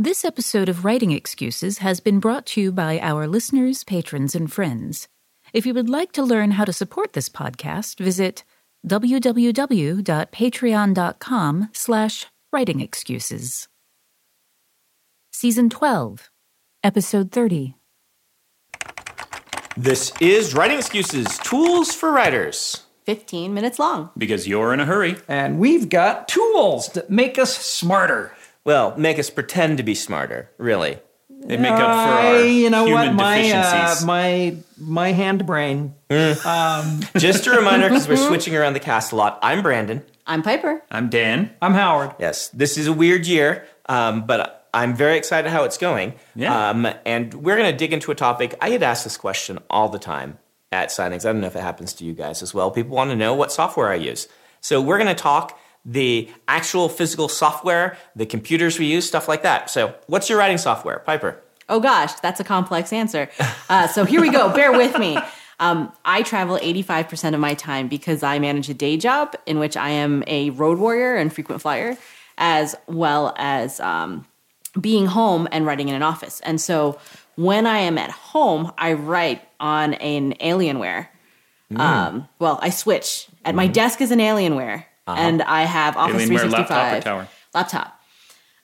This episode of Writing Excuses has been brought to you by our listeners, patrons, and friends. If you would like to learn how to support this podcast, visit www.patreon.com slash writingexcuses. Season 12, Episode 30. This is Writing Excuses Tools for Writers. 15 minutes long. Because you're in a hurry. And we've got tools that make us smarter. Well, make us pretend to be smarter, really. They make up for I- our you know human what? My uh, deficiencies. my my hand brain. Um, Just a reminder, because we're switching around the cast a lot. I'm Brandon. I'm Piper. I'm Dan. I'm Howard. Yes, this is a weird year, um, but I'm very excited how it's going. Yeah. Um, and we're going to dig into a topic. I get asked this question all the time at signings. I don't know if it happens to you guys as well. People want to know what software I use. So we're going to talk the actual physical software, the computers we use, stuff like that. So, what's your writing software, Piper? Oh gosh, that's a complex answer. Uh, so here we go. Bear with me. Um, I travel 85% of my time because I manage a day job in which I am a road warrior and frequent flyer, as well as um, being home and writing in an office. And so when I am at home, I write on an Alienware. Um, well, I switch. At my desk is an Alienware, and I have Office Alienware 365 laptop laptop.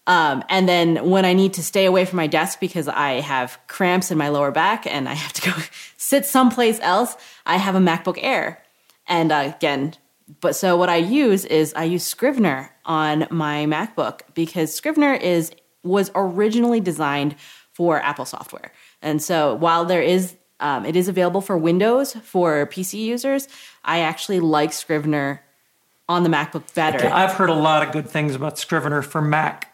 Um, and then when I need to stay away from my desk because I have cramps in my lower back and I have to go sit someplace else, I have a MacBook Air. And uh, again, but so what I use is I use Scrivener on my MacBook because Scrivener is was originally designed for Apple software. And so while there is um, it is available for Windows for PC users, I actually like Scrivener on the MacBook better. I've heard a lot of good things about Scrivener for Mac.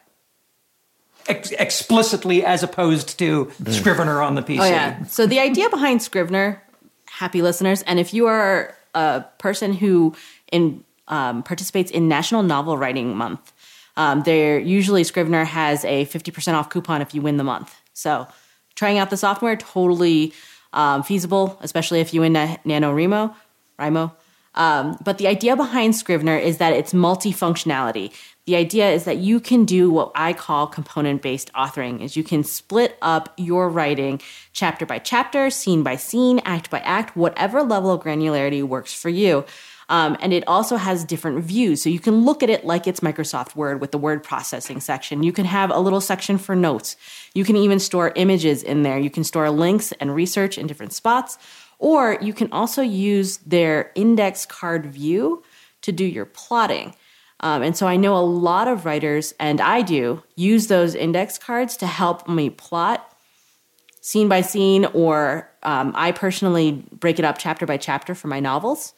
Ex- explicitly as opposed to Scrivener on the PC. Oh yeah. So the idea behind Scrivener, happy listeners, and if you are a person who in um, participates in National Novel Writing Month, um, there usually Scrivener has a fifty percent off coupon if you win the month. So trying out the software totally um, feasible, especially if you win Na- NaNoWriMo. Rimo. Um, but the idea behind Scrivener is that it's multifunctionality. The idea is that you can do what I call component-based authoring, is you can split up your writing chapter by chapter, scene by scene, act by act, whatever level of granularity works for you. Um, and it also has different views. So you can look at it like it's Microsoft Word with the word processing section. You can have a little section for notes. You can even store images in there. You can store links and research in different spots. Or you can also use their index card view to do your plotting. Um, and so I know a lot of writers, and I do, use those index cards to help me plot scene by scene, or um, I personally break it up chapter by chapter for my novels.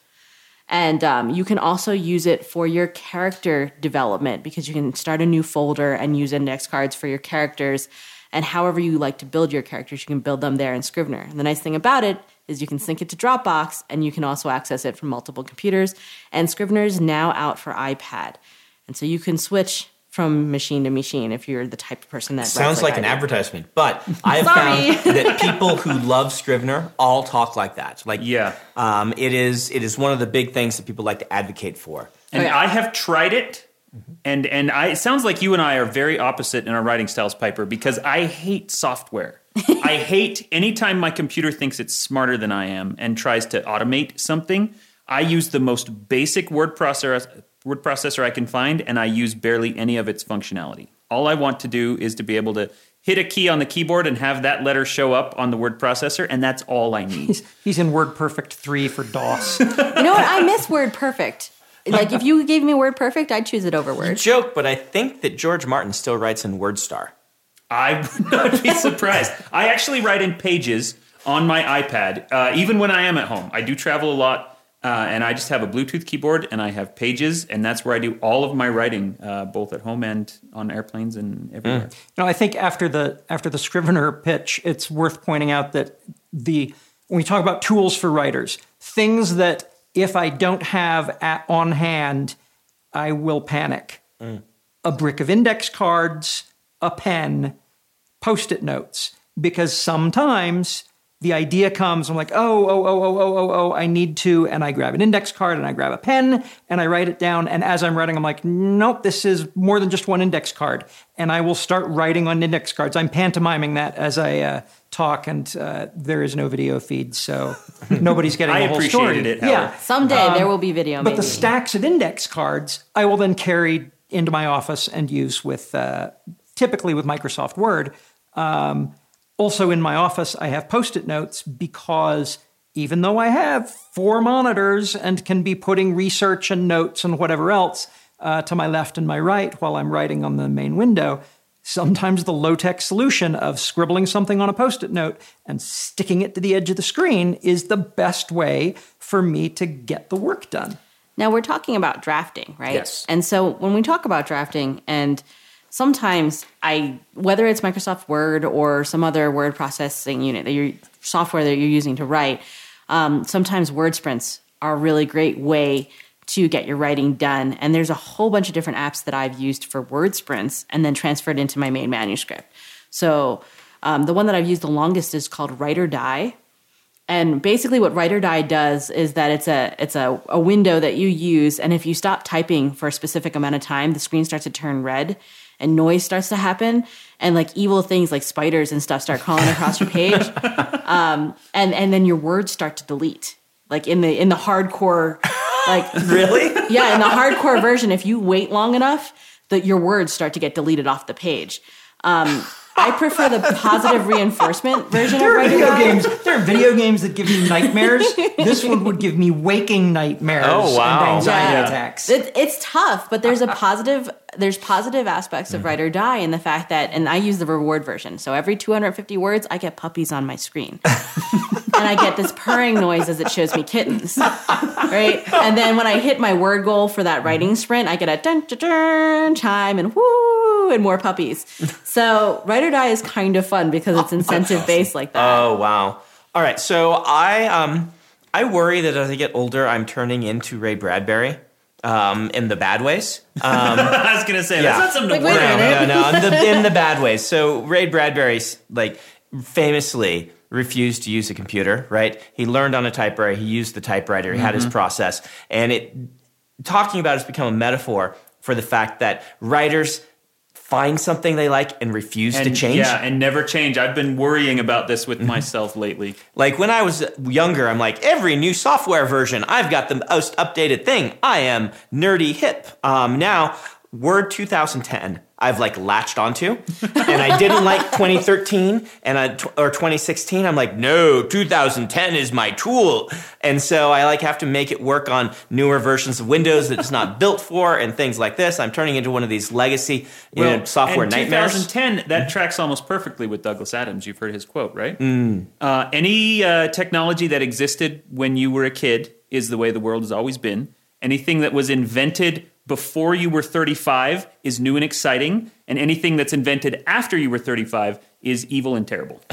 And um, you can also use it for your character development because you can start a new folder and use index cards for your characters. And however you like to build your characters, you can build them there in Scrivener. And the nice thing about it is you can sync it to Dropbox and you can also access it from multiple computers. And Scrivener is now out for iPad. And so you can switch from machine to machine if you're the type of person that Sounds like, I an advertisement, but I have found that people who love Scrivener all talk like that. Like, Yeah. um, it is it is one of the big things that people like to advocate for. And Oh, yeah. I have tried it, Mm-hmm. and and I it sounds like you and I are very opposite in our writing styles, Piper, because I hate software. I hate anytime my computer thinks it's smarter than I am and tries to automate something. I use the most basic word processor word processor I can find, and I use barely any of its functionality. All I want to do is to be able to hit a key on the keyboard and have that letter show up on the word processor, and that's all I need. He's in WordPerfect 3 for DOS. You know what? I miss Word Perfect. Like if you gave me Word Perfect, I'd choose it over Word. Joke, but I think that George Martin still writes in WordStar. I would not be surprised. I actually write in pages on my iPad, uh, even when I am at home. I do travel a lot. Uh, and I just have a Bluetooth keyboard and I have pages, and that's where I do all of my writing, uh, both at home and on airplanes and everywhere. No, I think after the after the Scrivener pitch, it's worth pointing out that the when we talk about tools for writers, things that if I don't have at, on hand, I will panic. Mm. A brick of index cards, a pen, post-it notes, because sometimes the idea comes. I'm like, oh, oh, oh, oh, oh, oh, oh, I need to, and I grab an index card and I grab a pen and I write it down. And as I'm writing, I'm like, nope, this is more than just one index card. And I will start writing on index cards. I'm pantomiming that as I uh, talk, and uh, there is no video feed, so nobody's getting I the whole story. appreciated it, Howard. Yeah, Someday there will be video. Um, but maybe. the stacks of index cards, I will then carry into my office and use with uh, typically with Microsoft Word. Um, also, in my office, I have post it notes because even though I have four monitors and can be putting research and notes and whatever else uh, to my left and my right while I'm writing on the main window, sometimes the low tech solution of scribbling something on a post it note and sticking it to the edge of the screen is the best way for me to get the work done. Now we're talking about drafting, right? Yes. And so when we talk about drafting, and sometimes I, whether it's Microsoft Word or some other word processing unit that you're software that you're using to write, um, sometimes word sprints are a really great way to get your writing done. And there's a whole bunch of different apps that I've used for word sprints and then transferred into my main manuscript. So um, the one that I've used the longest is called Write or Die. And basically, what Write or Die does is that it's a it's a, a window that you use, and if you stop typing for a specific amount of time, the screen starts to turn red, and noise starts to happen, and like evil things like spiders and stuff start crawling across your page, um, and and then your words start to delete, like in the in the hardcore, like Really? yeah, in the hardcore version, if you wait long enough, that your words start to get deleted off the page. Um, I prefer the positive reinforcement version of There are video games. There are video games that give you nightmares. this one would give me waking nightmares Oh, wow. and anxiety Yeah. attacks. It, it's tough, but there's a positive. There's positive aspects Mm-hmm. of Write or Die in the fact that, and I use the reward version. So every 250 words, I get puppies on my screen, and I get this purring noise as it shows me kittens, right? And then when I hit my word goal for that writing sprint, I get a dun dun dun chime and whoo and more puppies. So Write or Die is kind of fun because it's incentive based like that. Oh wow! All right, so I um I worry that as I get older, I'm turning into Ray Bradbury, um, in the bad ways. Um, I was gonna say Yeah. that's not something to Like, wait worry about. minute. no, no, in the, in the bad ways. So Ray Bradbury, like famously refused to use a computer. Right? He learned on a typewriter. He used the typewriter. He had his process, and it talking about it's become a metaphor for the fact that writers find something they like and refuse to change. Yeah, and never change. I've been worrying about this with myself lately. Like when I was younger, I'm like, every new software version, I've got the most updated thing. I am nerdy hip. Um, now, Word 2010, I've like latched onto, and I didn't like 2013 and I, or 2016. I'm like, no, 2010 is my tool, and so I like have to make it work on newer versions of Windows that it's not built for, and things like this. I'm turning into one of these legacy you know, software and nightmares. 2010, that tracks almost perfectly with Douglas Adams. You've heard his quote, right? Mm. Uh, any uh, technology that existed when you were a kid is the way the world has always been. Anything that was invented before you were 35 is new and exciting, and anything that's invented after you were 35 is evil and terrible.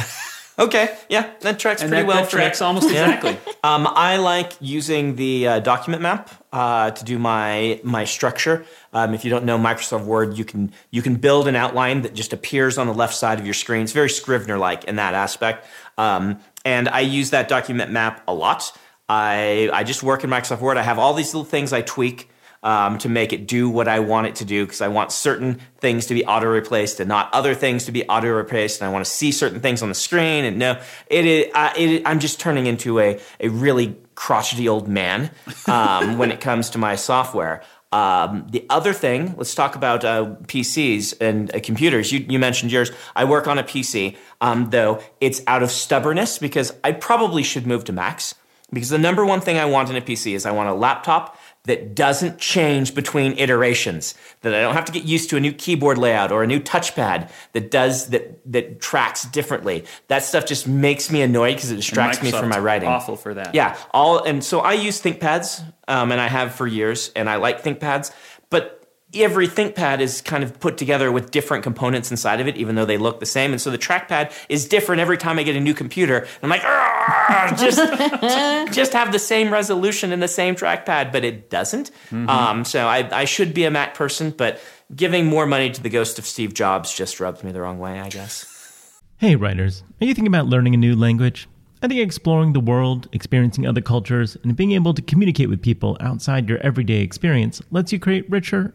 Okay, yeah, that tracks And pretty that, well. that tracks almost Yeah. exactly. Um, I like using the uh, document map uh, to do my my structure. Um, if you don't know Microsoft Word, you can you can build an outline that just appears on the left side of your screen. It's very Scrivener like in that aspect. Um, and I use that document map a lot. I I just work in Microsoft Word. I have all these little things I tweak um, to make it do what I want it to do because I want certain things to be auto replaced and not other things to be auto replaced, and I want to see certain things on the screen. And no, it is. Uh, it, I'm just turning into a a really crotchety old man um, when it comes to my software. Um, the other thing, let's talk about uh, PCs and uh, computers. You, you mentioned yours. I work on a PC, um, though it's out of stubbornness because I probably should move to Macs. Because the number one thing I want in a PC is I want a laptop that doesn't change between iterations that i don't have to get used to a new keyboard layout or a new touchpad that does that that tracks differently that stuff just makes me annoyed because it distracts me from my writing Awful for that. yeah all and so i use thinkpads um, and i have for years and i like thinkpads but every ThinkPad is kind of put together with different components inside of it, even though they look the same. And so the trackpad is different every time I get a new computer. I'm like, "Argh!" just, just have the same resolution and the same trackpad, but it doesn't. Um, so I, I should be a Mac person, but giving more money to the ghost of Steve Jobs just rubs me the wrong way, I guess. Hey, writers, are you thinking about learning a new language? I think exploring the world, experiencing other cultures, and being able to communicate with people outside your everyday experience lets you create richer,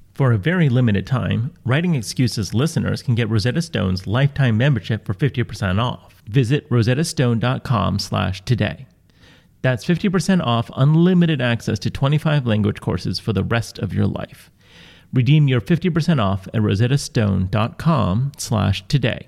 For a very limited time, Writing Excuses listeners can get Rosetta Stone's lifetime membership for 50% off. Visit rosettastone.com slash today. That's 50% off unlimited access to 25 language courses for the rest of your life. Redeem your 50% off at rosettastone.com slash today.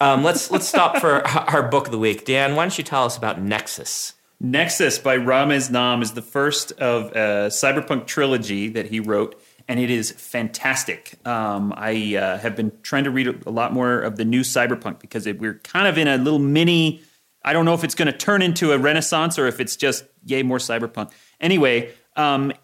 Um, let's let's stop for our book of the week. Dan, why don't you tell us about Nexus? Nexus by Ramez Naam is the first of a cyberpunk trilogy that he wrote, and it is fantastic. Um, I uh, have been trying to read a lot more of the new cyberpunk because it, we're kind of in a little mini. I don't know if it's going to turn into a renaissance or if it's just yay more cyberpunk. Anyway, um,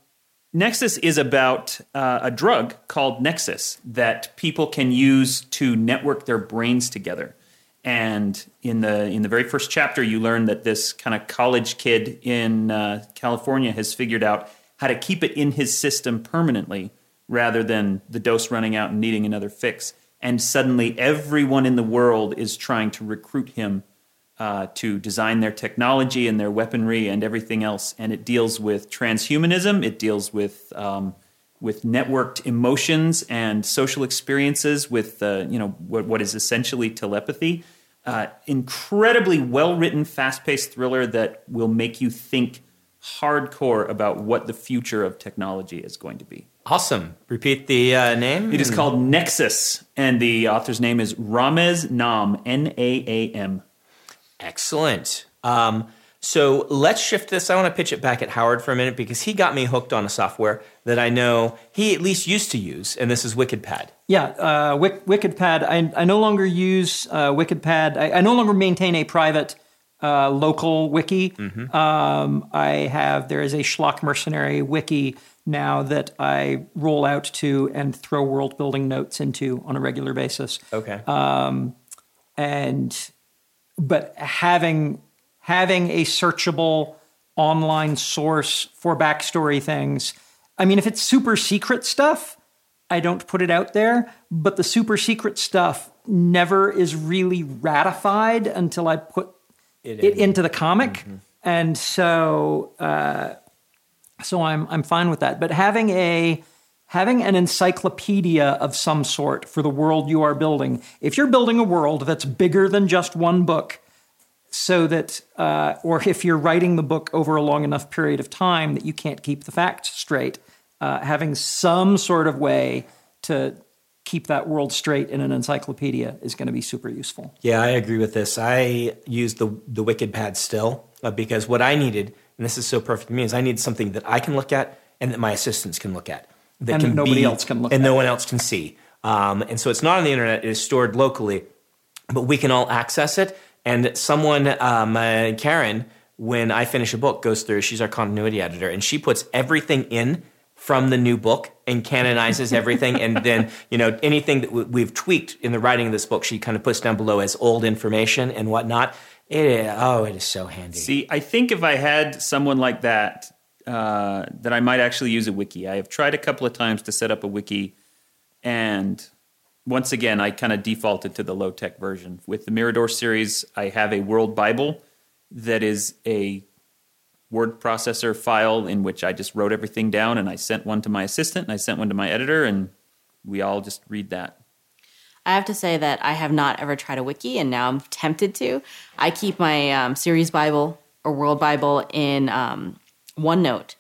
Nexus is about uh, a drug called Nexus that people can use to network their brains together. And in the in the very first chapter, you learn that this kind of college kid in uh, California has figured out how to keep it in his system permanently, rather than the dose running out and needing another fix. And suddenly, everyone in the world is trying to recruit him uh, to design their technology and their weaponry and everything else. And it deals with transhumanism. It deals with um, with networked emotions and social experiences. With uh, you know what, what is essentially telepathy. Uh, incredibly well written, fast paced thriller that will make you think hardcore about what the future of technology is going to be. Awesome. Repeat the uh, name. It is called Nexus, and the author's name is Ramez Naam, N A A M. Excellent. Um, so let's shift this. I want to pitch it back at Howard for a minute because he got me hooked on a software that I know he at least used to use, and this is WikidPad. Yeah, uh, Wick, WikidPad. I, I no longer use uh, WikidPad. I, I no longer maintain a private uh, local wiki. Um, I have there is a Schlock Mercenary wiki now that I roll out to and throw world building notes into on a regular basis. Okay. and but having having a searchable online source for backstory things i mean if it's super secret stuff i don't put it out there but the super secret stuff never is really ratified until i put it, into the comic. And so uh, so i'm i'm fine with that. But having a having an encyclopedia of some sort for the world you are building if you're building a world that's bigger than just one book so that uh, or if you're writing the book over a long enough period of time that you can't keep the facts straight uh, having some sort of way to keep that world straight in an encyclopedia is going to be super useful. Yeah, I agree with this. I use the the WikidPad still uh, because what I needed, and this is so perfect for me, is I need something that I can look at and that my assistants can look at. That And can nobody be- else can look and no one else can see. Um, and so it's not on the internet; it is stored locally, but we can all access it. And someone, um, uh, Karen, when I finish a book, goes through. She's our continuity editor, and she puts everything in from the new book and canonizes everything. and then you know anything that w- we've tweaked in the writing of this book, she kind of puts down below as old information and whatnot. It oh, it is so handy. See, I think if I had someone like that, uh, that I might actually use a wiki. I have tried a couple of times to set up a wiki, and once again, I kind of defaulted to the low tech version. With the Mirador series, I have a World Bible that is a word processor file in which I just wrote everything down, and I sent one to my assistant, and I sent one to my editor, and we all just read that. I have to say that I have not ever tried a wiki, and now I'm tempted to. I keep my um, series Bible or World Bible in um, OneNote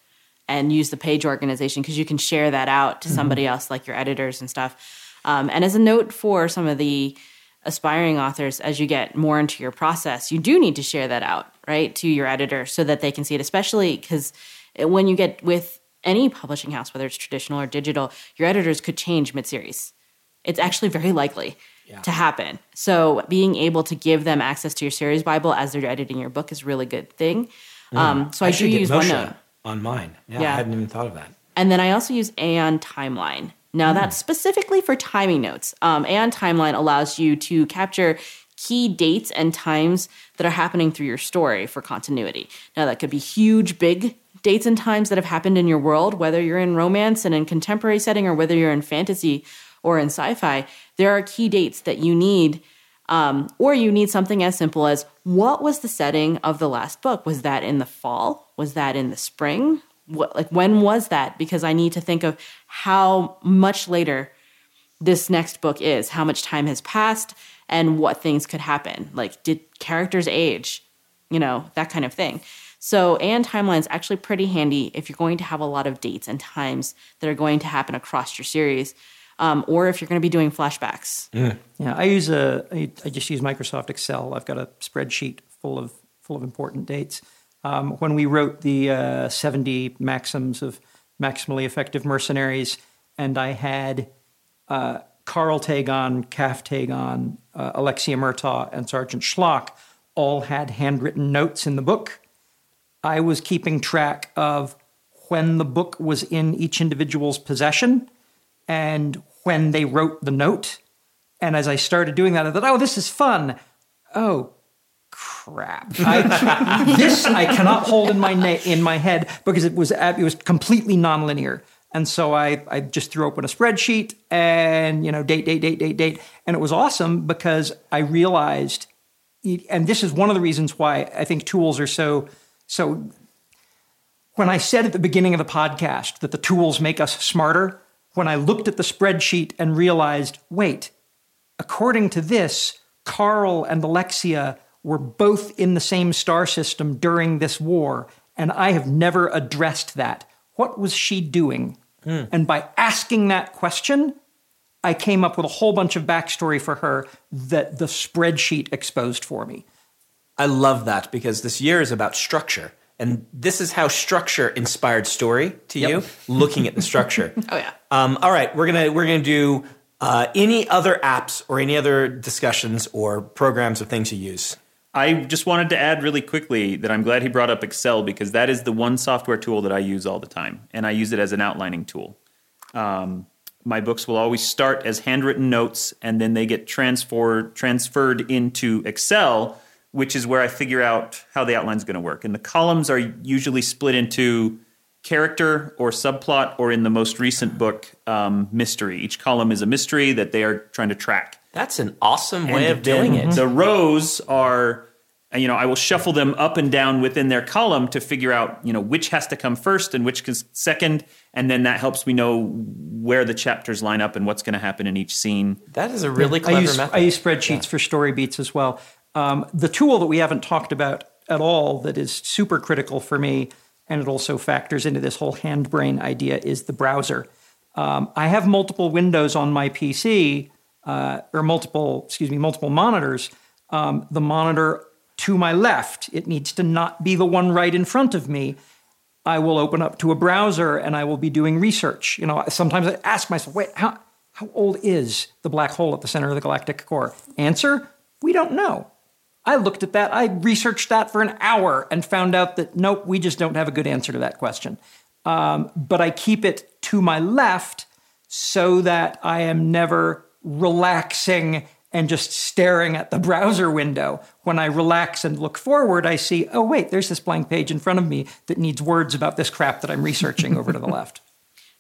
and use the page organization because you can share that out to somebody else, like your editors and stuff. Um, and as a note for some of the aspiring authors, as you get more into your process, you do need to share that out, right, to your editor so that they can see it, especially because when you get with any publishing house, whether it's traditional or digital, your editors could change mid series it's actually very likely to happen. So being able to give them access to your series Bible as they're editing your book is a really good thing. Um, so I, do should get use OneNote. on mine. Yeah, Yeah. I hadn't even thought of that. And then I also use Aeon Timeline. Now, that's specifically for timing notes. Um, Aeon Timeline allows you to capture key dates and times that are happening through your story for continuity. Now, that could be huge, big dates and times that have happened in your world, whether you're in romance and in contemporary setting or whether you're in fantasy or in sci fi. There are key dates that you need. Um, or you need something as simple as what was the setting of the last book? Was that in the fall? Was that in the spring? What, like when was that? Because I need to think of how much later this next book is, how much time has passed, and what things could happen. Like, did characters age? You know, that kind of thing. So, Aeon timeline is actually pretty handy if you're going to have a lot of dates and times that are going to happen across your series, um, or if you're going to be doing flashbacks. Yeah, I use a. I, I just use Microsoft Excel. I've got a spreadsheet full of full of important dates. Um, when we wrote the uh, seventy maxims of maximally effective mercenaries, and I had uh, Karl Tagon, Kaff Tagon, uh, Alexia Murtaugh, and Sergeant Schlock all had handwritten notes in the book. I was keeping track of when the book was in each individual's possession and when they wrote the note. And as I started doing that, I thought, oh, this is fun. Oh, crap. I, this I cannot hold in my na- in my head because it was it was completely nonlinear. And so I, I just threw open a spreadsheet and, you know, date, date, date, date, date. And it was awesome because I realized, and this is one of the reasons why I think tools are so, so when I said at the beginning of the podcast that the tools make us smarter, when I looked at the spreadsheet and realized, wait, according to this, Karl and Alexia were both in the same star system during this war, and I have never addressed that. What was she doing? Hmm. And by asking that question, I came up with a whole bunch of backstory for her that the spreadsheet exposed for me. I love that because this year is about structure. And this is how structure inspired story to you, looking at the structure. Oh, yeah. Um, all right, we're gonna we're gonna do uh, any other apps or any other discussions or programs or things you use. I just wanted to add really quickly that I'm glad he brought up Excel because that is the one software tool that I use all the time, and I use it as an outlining tool. Um, my books will always start as handwritten notes, and then they get transferred transferred into Excel, which is where I figure out how the outline's going to work. And the columns are usually split into character or subplot, or in the most recent book, um, mystery. Each column is a mystery that they are trying to track. That's an awesome way And of doing it. The rows are, you know, I will shuffle them up and down within their column to figure out, you know, which has to come first and which is second, and then that helps me know where the chapters line up and what's going to happen in each scene. That is a really clever I use, method. I use spreadsheets for story beats as well. Um, the tool that we haven't talked about at all that is super critical for me, and it also factors into this whole hand brain idea, is the browser. Um, I have multiple windows on my PC, uh, or multiple, excuse me, multiple monitors. Um, the monitor to my left, it needs to not be the one right in front of me. I will open up to a browser and I will be doing research. You know, sometimes I ask myself, wait, how, how old is the black hole at the center of the galactic core? Answer, we don't know. I looked at that, I researched that for an hour and found out that nope, we just don't have a good answer to that question. Um, but I keep it to my left so that I am never relaxing and just staring at the browser window. When I relax and look forward, I see, oh, wait, there's this blank page in front of me that needs words about this crap that I'm researching over to the left.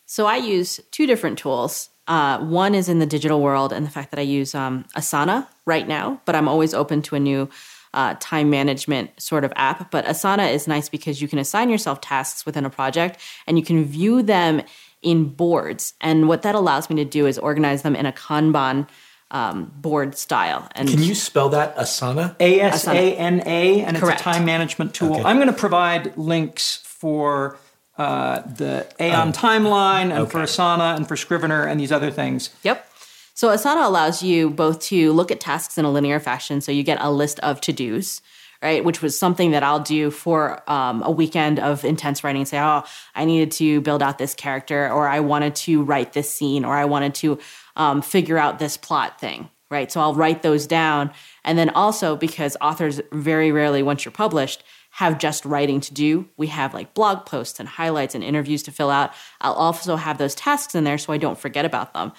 So I use two different tools. Uh, one is in the digital world, and the fact that I use um, Asana right now, but I'm always open to a new uh, time management sort of app. But Asana is nice because you can assign yourself tasks within a project and you can view them in boards. And what that allows me to do is organize them in a Kanban um, board style. And Can you spell that Asana? A S A N A, and Correct. it's a time management tool. Okay. I'm going to provide links for uh, the Aeon timeline and for. Asana and for Scrivener and these other things. Yep. So Asana allows you both to look at tasks in a linear fashion. So you get a list of to dos, right? Which was something that I'll do for um, a weekend of intense writing. and Say, oh, I needed to build out this character, or I wanted to write this scene, or I wanted to um, figure out this plot thing, right? So I'll write those down. And then also, because authors very rarely, once you're published, have just writing to do. We have like blog posts and highlights and interviews to fill out. I'll also have those tasks in there so I don't forget about them.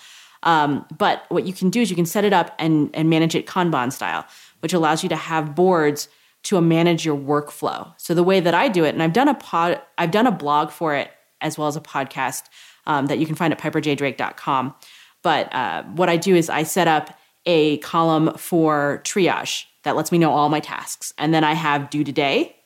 Um, but what you can do is you can set it up and, and manage it Kanban style, which allows you to have boards to manage your workflow. So the way that I do it, and I've done a pod, I've done a blog for it as well as a podcast um, that you can find at piperjdrake.com. But uh, what I do is I set up a column for triage that lets me know all my tasks, and then I have due today,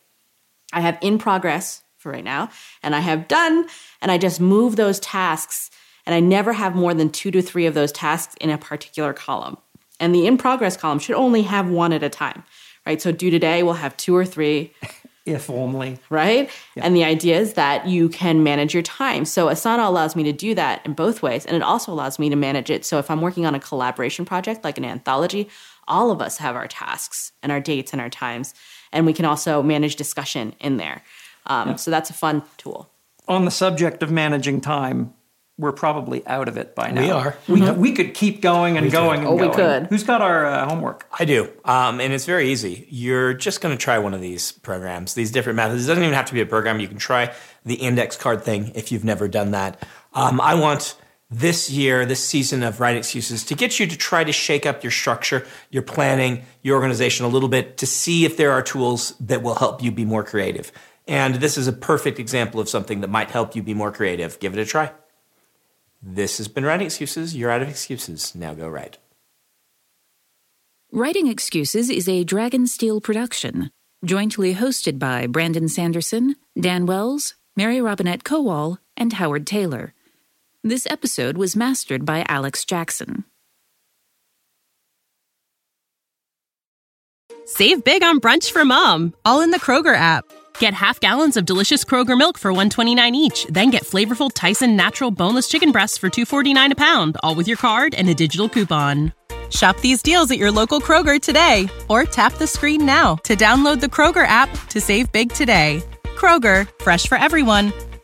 I have in progress for right now, and I have done, and I just move those tasks, and I never have more than two to three of those tasks in a particular column. And the in progress column should only have one at a time, right? So due today, we'll have two or three, If only. right? And the idea is that you can manage your time. So Asana allows me to do that in both ways, and it also allows me to manage it. So if I'm working on a collaboration project like an anthology, all of us have our tasks and our dates and our times, and we can also manage discussion in there. Um, So that's a fun tool. On the subject of managing time, we're probably out of it by now. We are. We, we could keep going and going and Oh, we could. Who's got our uh, homework? I do. Um, and it's very easy. You're just going to try one of these programs, these different methods. It doesn't even have to be a program. You can try the index card thing if you've never done that. Um, I want this year, this season of Write Excuses to get you to try to shake up your structure, your planning, your organization a little bit to see if there are tools that will help you be more creative. And this is a perfect example of something that might help you be more creative. Give it a try. This has been Writing Excuses. You're out of excuses. Now go write. Writing Excuses is a Dragonsteel production, jointly hosted by Brandon Sanderson, Dan Wells, Mary Robinette Kowal, and Howard Tayler. This episode was mastered by Alex Jackson. Save big on brunch for mom, all in the Kroger app. Get half gallons of delicious Kroger milk for 129 each, then get flavorful Tyson natural boneless chicken breasts for 249 a pound, all with your card and a digital coupon. Shop these deals at your local Kroger today or tap the screen now to download the Kroger app to save big today. Kroger, fresh for everyone.